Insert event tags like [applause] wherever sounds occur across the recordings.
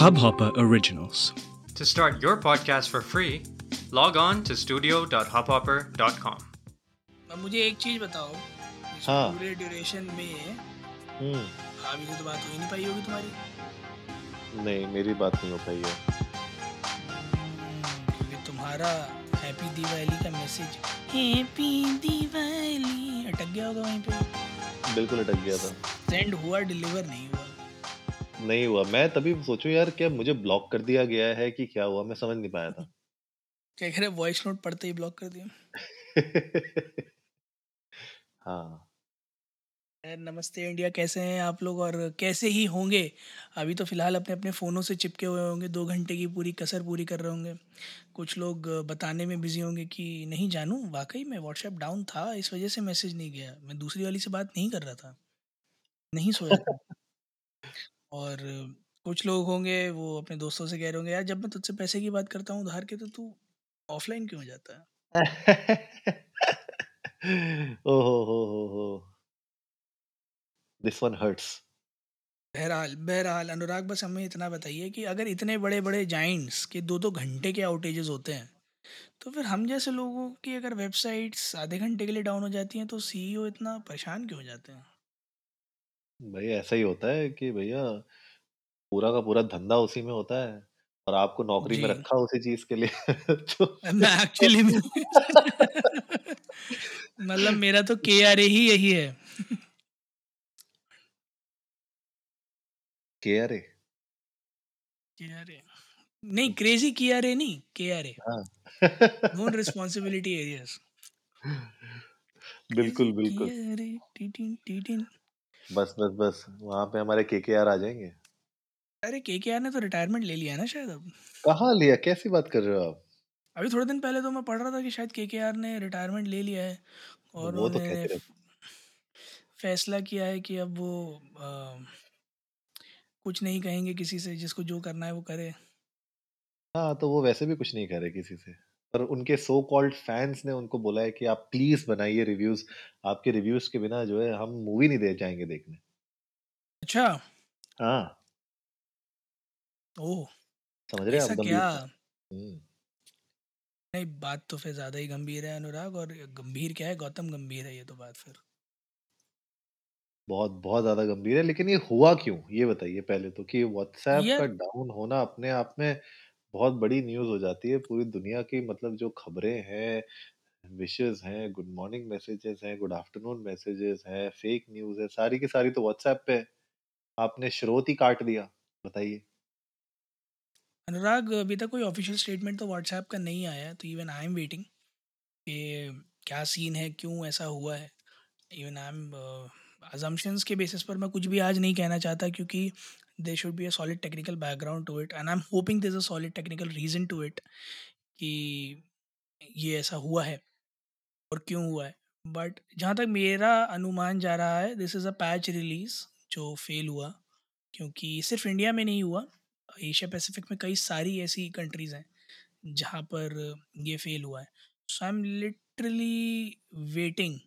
Hubhopper Originals. To start your podcast for free, log on to studio.hubhopper.com. मुझे एक चीज़ बताओ इस हाँ। पूरे ड्यूरेशन में हम्म अभी से तो बात हो ही नहीं पाई होगी तुम्हारी नहीं मेरी बात नहीं हो पाई है क्योंकि तुम्हारा हैप्पी दिवाली का मैसेज हैप्पी दिवाली अटक गया होगा वहीं पे बिल्कुल अटक गया था सेंड हुआ डिलीवर नहीं हुआ नहीं हुआ। मैं तभी सोचू यार क्या मुझे ब्लॉक कर दिया गया है कि क्या हुआ? मैं समझ नहीं पाया था। क्या कह रहे वॉइस नोट पढ़ते ही ब्लॉक कर दिया। [laughs] हाँ। नमस्ते इंडिया कैसे हैं आप लोग? और कैसे ही होंगे? अभी तो फ़िलहाल अपने अपने फ़ोनों से चिपके हुए होंगे। दो घंटे की पूरी कसर पूरी कर रहे होंगे। कुछ लोग बताने में बिज़ी होंगे कि नहीं जानू? वाकई में व्हाट्सएप डाउन था इस वजह से मैसेज नहीं गया। मैं दूसरी वाली से बात नहीं कर रहा था। नहीं सोया था। [laughs] और कुछ लोग होंगे वो अपने दोस्तों से कह रहे होंगे यार जब मैं तुझसे पैसे की बात करता हूँ उधार के तो तू ऑफलाइन क्यों हो जाता है? [laughs] ओहो हो हो हो। दिस वन हर्ट्स बहरहाल बहरहाल अनुराग बस हमें इतना बताइए कि अगर इतने बड़े बड़े जाइंट्स के दो दो घंटे के आउटेजेस होते हैं तो फिर हम जैसे लोगों की अगर वेबसाइट्स आधे घंटे के लिए डाउन हो जाती हैं तो सीईओ इतना परेशान क्यों हो जाते हैं? भाई ऐसा ही होता है कि भैया पूरा का पूरा धंधा उसी में होता है और आपको नौकरी में जी। रखा उसी चीज़ के लिए। [laughs] तो मैं एक्चुअली [laughs] [laughs] मतलब मेरा तो के आर ए ही यही है। के अरे के आर ए नहीं क्रेजी के आर ए नहीं के आर हाँ। नोन रिस्पॉन्सिबिलिटी एरियाज़ बिल्कुल बिल्कुल। टीटिन टीटिन। बस बस बस। वहाँ पे हमारे केकेआर आ जाएँगे। अरे के के आर ने तो रिटायरमेंट ले लिया है ना शायद अब। कहाँ लिया? कैसी बात कर रहे हो आप? अभी थोड़े दिन पहले तो मैं पढ़ रहा था कि शायद केकेआर ने रिटायरमेंट ले लिया है और वो तो कहते फैसला किया है कि अब वो अ, कुछ नहीं कहेंगे किसी से जिसको जो करना है वो करे। हाँ तो वो वैसे भी कुछ नहीं करे किसी से। पर उनके सो कॉल्ड फैंस ने उनको बोला है कि आप प्लीज़ बनाइए रिव्यूज़ आपके रिव्यूज़ के बिना जो है हम मूवी नहीं दे जाएँगे देखने। अच्छा। हाँ। ओह समझ रहे हैं आप क्या? हम्म, नहीं बात तो फिर ज़्यादा ही गंभीर है अनुराग और गंभीर क्या है? गौतम गंभीर है ये तो बात फिर। बहुत बहुत ज़्यादा गंभीर है लेकिन ये हुआ क्यों? ये बताइए पहले तो कि व्हाट्सएप का डाउन होना अपने आप में बहुत बड़ी न्यूज़ हो जाती है पूरी दुनिया की। मतलब जो खबरें हैं विशेस हैं, गुड मॉर्निंग मैसेजेस हैं, गुड आफ्टरनून मैसेजेस हैं, फेक न्यूज़ है, सारी की सारी तो व्हाट्सएप पे। आपने स्रोत ही काट दिया, बताइए। अनुराग, अभी तक कोई ऑफिशियल स्टेटमेंट तो व्हाट्सएप का नहीं आया है तो इवन आई एम वेटिंग कि क्या सीन है, क्यों ऐसा हुआ है। इवन आई एम अजम्पशंस के बेसिस पर मैं कुछ भी आज नहीं कहना चाहता क्योंकि should be a solid technical background to it and I am hoping this a solid technical reason to it कि ये ऐसा हुआ है और क्यों हुआ है। बट जहाँ तक मेरा अनुमान जा रहा है this is a patch release जो फेल हुआ, क्योंकि सिर्फ़ इंडिया में नहीं हुआ एशिया पैसिफिक में कई सारी ऐसी कंट्रीज़ हैं जहाँ पर ये फेल हुआ है। So I am literally waiting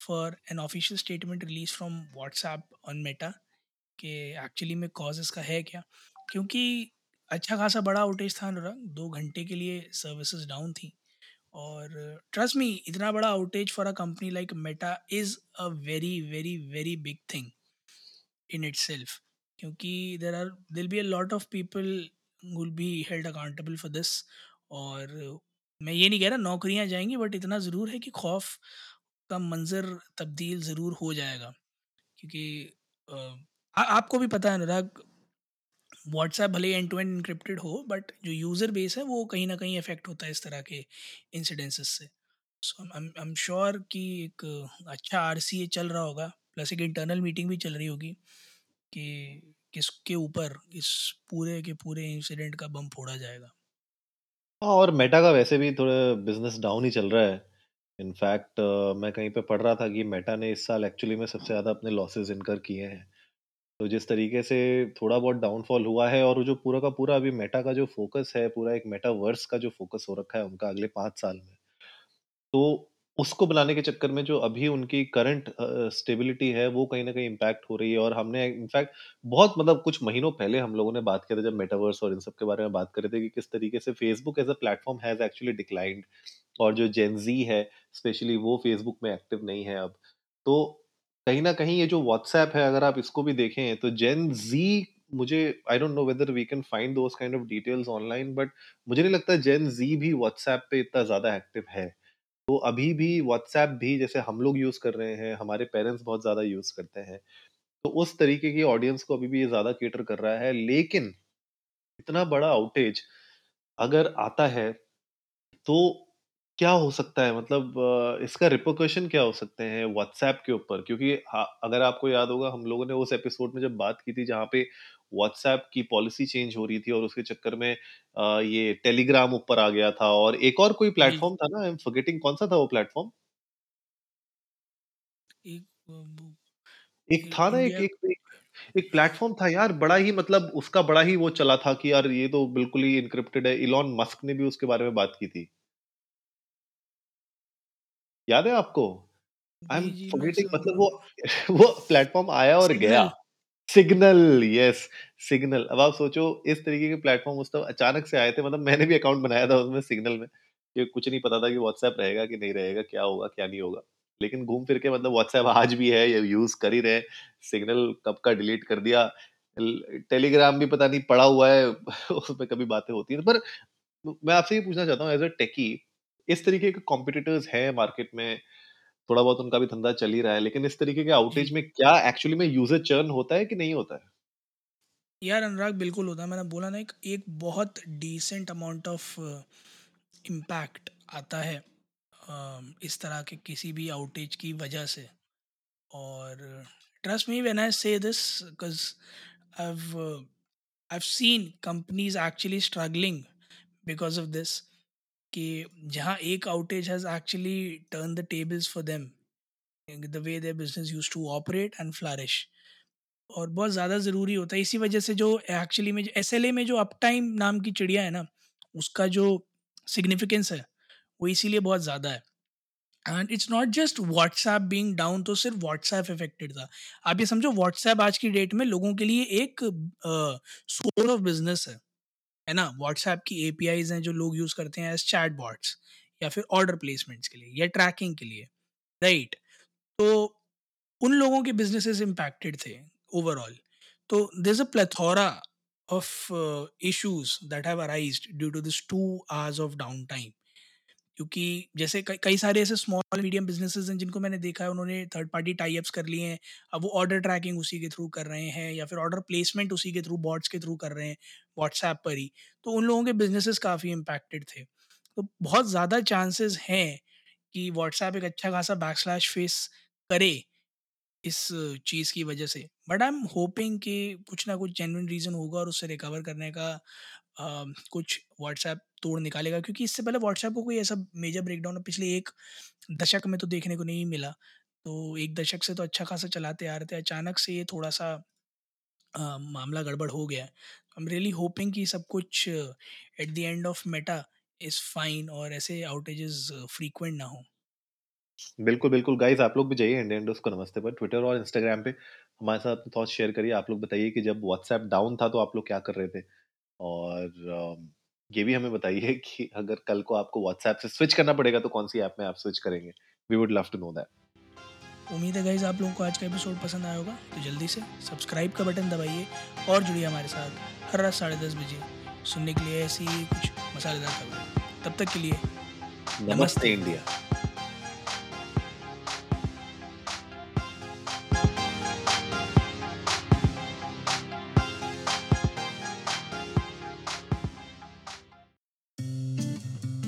for an official statement release from WhatsApp on Meta कि एक्चुअली में कॉज इसका है क्या? क्योंकि अच्छा खासा बड़ा आउटेज था अनुराग, दो घंटे के लिए सर्विसेज़ डाउन थी। और ट्रस्ट मी इतना बड़ा outage for a company like Meta is a very very very big thing in itself क्योंकि there are will be a lot of people will be held accountable for this और मैं ये नहीं कह रहा नौकरियाँ जाएँगी बट इतना ज़रूर है कि खौफ का मंजर तब्दील ज़रूर हो जाएगा। क्योंकि आ, आपको भी पता है अनुराग व्हाट्सएप भले एंड टू एंड इनक्रिप्टेड हो बट जो यूज़र बेस है वो कहीं ना कहीं इफ़ेक्ट होता है इस तरह के इंसिडेंसेस से। सो आई एम श्योर कि एक अच्छा आरसीए चल रहा होगा प्लस एक इंटरनल मीटिंग भी चल रही होगी कि किसके ऊपर इस पूरे के पूरे इंसिडेंट का बम फोड़ा जाएगा। हाँ और मेटा का वैसे भी थोड़ा बिज़नेस डाउन ही चल रहा है। इनफैक्ट uh, मैं कहीं पे पढ़ रहा था कि मेटा ने इस साल एक्चुअली में सबसे ज़्यादा अपने लॉसेस इनकर किए हैं। तो जिस तरीके से थोड़ा बहुत डाउनफॉल हुआ है और वो जो पूरा का पूरा अभी मेटा का जो फोकस है, पूरा एक मेटावर्स का जो फोकस हो रखा है उनका अगले पाँच साल में तो उसको बनाने के चक्कर में जो अभी उनकी करंट स्टेबिलिटी है वो कहीं ना कहीं इम्पैक्ट हो रही है और हमने इनफैक्ट बहुत मतलब कुछ महीनों पहले हम लोगों ने बात किया था जब मेटावर्स और इन सब के बारे में बात कर रहे थे कि किस तरीके से Facebook as a platform has actually declined और जो जेनजी है स्पेशली वो फेसबुक में एक्टिव नहीं है अब। तो कहीं ना कहीं ये जो व्हाट्सएप है, अगर आप इसको भी देखें तो जेन जी मुझे I don't know whether we can find those kind of details online but मुझे नहीं लगता जेन जी भी व्हाट्सएप पे इतना ज़्यादा एक्टिव है। तो अभी भी व्हाट्सएप भी, जैसे हम लोग यूज़ कर रहे हैं, हमारे पेरेंट्स बहुत ज़्यादा यूज़ करते हैं तो उस तरीके की ऑडियंस को अभी भी ये ज़्यादा केटर कर रहा है। लेकिन इतना बड़ा आउटेज अगर आता है तो क्या हो सकता है? मतलब इसका रिपोकशन क्या हो सकते हैं व्हाट्सएप के ऊपर? क्योंकि अगर आपको याद होगा हम लोगों ने उस एपिसोड में जब बात की थी जहाँ पे व्हाट्सएप की पॉलिसी चेंज हो रही थी और उसके चक्कर में ये टेलीग्राम ऊपर आ गया था और एक और कोई प्लेटफॉर्म था ना? आई एम फॉरगेटिंग कौन सा था वो प्लेटफॉर्म एक था ना एक एक एक प्लेटफॉर्म था यार बड़ा ही मतलब उसका बड़ा ही वो चला था कि यार ये तो बिल्कुल ही इनक्रिप्टेड है। इलॉन मस्क ने भी उसके बारे में बात की थी। याद है आपको? आई एम फॉरगेटिंग मतलब वो [laughs] वो प्लेटफॉर्म आया और गया। सिग्नल? Yes Signal. अब आप सोचो इस तरीके के प्लेटफॉर्म उस अचानक से आए थे मतलब मैंने भी अकाउंट बनाया था उसमें सिग्नल में कि कुछ नहीं पता था कि व्हाट्सएप रहेगा कि नहीं रहेगा क्या होगा क्या नहीं होगा। लेकिन घूम फिर के मतलब व्हाट्सएप आज भी है ये यूज़ कर ही रहे सिग्नल कब का डिलीट कर दिया। टेलीग्राम भी पता नहीं पड़ा हुआ है [laughs] उसमें कभी बातें होती है। पर मैं आपसे ये पूछना चाहता हूँ एज अ टेकी इस तरीके के कॉम्पिटिटर्स हैं मार्केट में थोड़ा बहुत उनका भी धंधा चल ही रहा है लेकिन इस तरीके के आउटेज में क्या एक्चुअली में यूज़र चर्न होता है कि नहीं होता है? यार अनुराग बिल्कुल होता है। मैंने बोला ना एक एक बहुत डिसेंट अमाउंट ऑफ़ इम्पैक्ट आता है uh, इस तरह के किसी भी आउटेज की वजह से। और trust me when I say this because I I've seen companies actually struggling because of this कि जहाँ एक outage has actually turn the tables for them the way their business used to operate and flourish और बहुत ज़्यादा ज़रूरी होता है। इसी वजह से जो एक्चुअली में एस एल ए में जो अप टाइम नाम की चिड़िया है ना, उसका जो सिग्निफिकेंस है, वो इसीलिए बहुत ज़्यादा है। And it's not just WhatsApp being down तो सिर्फ़ व्हाट्सएप इफेक्टेड था। आप ये समझो व्हाट्सएप आज की डेट में लोगों के लिए एक सोर्स ऑफ़ बिज़नेस है। है ना? व्हाट्सएप की ए हैं जो लोग यूज़ करते हैं एज चैट बॉट्स या फिर ऑर्डर प्लेसमेंट्स के लिए या ट्रैकिंग के लिए राइट तो उन लोगों के बिजनेसेस इम्पैक्टेड थे ओवरऑल तो this is a plethora of issues that have arise due to this two hours of down time क्योंकि जैसे कई कई सारे ऐसे स्मॉल मीडियम बिजनेसेस हैं जिनको मैंने देखा है, उन्होंने थर्ड पार्टी टाई अप्स कर लिए हैं। अब वो ऑर्डर ट्रैकिंग उसी के थ्रू कर रहे हैं या फिर ऑर्डर प्लेसमेंट उसी के थ्रू बॉट्स के थ्रू कर रहे हैं व्हाट्सएप पर ही। तो उन लोगों के बिजनेसेस काफ़ी इम्पैक्टेड थे। तो बहुत ज़्यादा चांसेस हैं कि व्हाट्सएप एक अच्छा खासा बैक स्लैश फेस करे इस चीज़ की वजह से। बट आई एम होपिंग कि कुछ ना कुछ जेनविन रीज़न होगा और उससे रिकवर करने का कुछ व्हाट्सएप तोड़ निकालेगा क्योंकि इससे पहले व्हाट्सएप को कोई ऐसा मेजर ब्रेकडाउन पिछले एक दशक में तो देखने को नहीं मिला। तो एक दशक से तो अच्छा खासा चलाते आ रहे थे अचानक से ये थोड़ा सा आ, मामला गड़बड़ हो गया आई एम रियली होपिंग कि सब कुछ at the end of Meta is fine और ऐसे आउटेजेस फ्रीक्वेंट ना हो। बिल्कुल बिल्कुल। गाइस आप लोग भी जाइए इंडियन डोज को नमस्ते पर ट्विटर और इंस्टाग्राम पे। हमारे साथ थॉट्स शेयर करिए। आप लोग बताइए कि जब व्हाट्सएप डाउन था तो आप लोग क्या कर रहे थे? और ये भी हमें बताइए कि अगर कल को आपको व्हाट्सएप से स्विच करना पड़ेगा तो कौन सी ऐप में आप स्विच करेंगे? We would love to know that उम्मीद है गाइज़ आप लोगों को आज का एपिसोड पसंद आया होगा तो जल्दी से सब्सक्राइब का बटन दबाइए और जुड़िए हमारे साथ हर रात साढ़े दस बजे। सुनने के लिए ऐसी कुछ मसालेदार खबरें। तब तक के लिए नमस्ते नमस्ते। इंडिया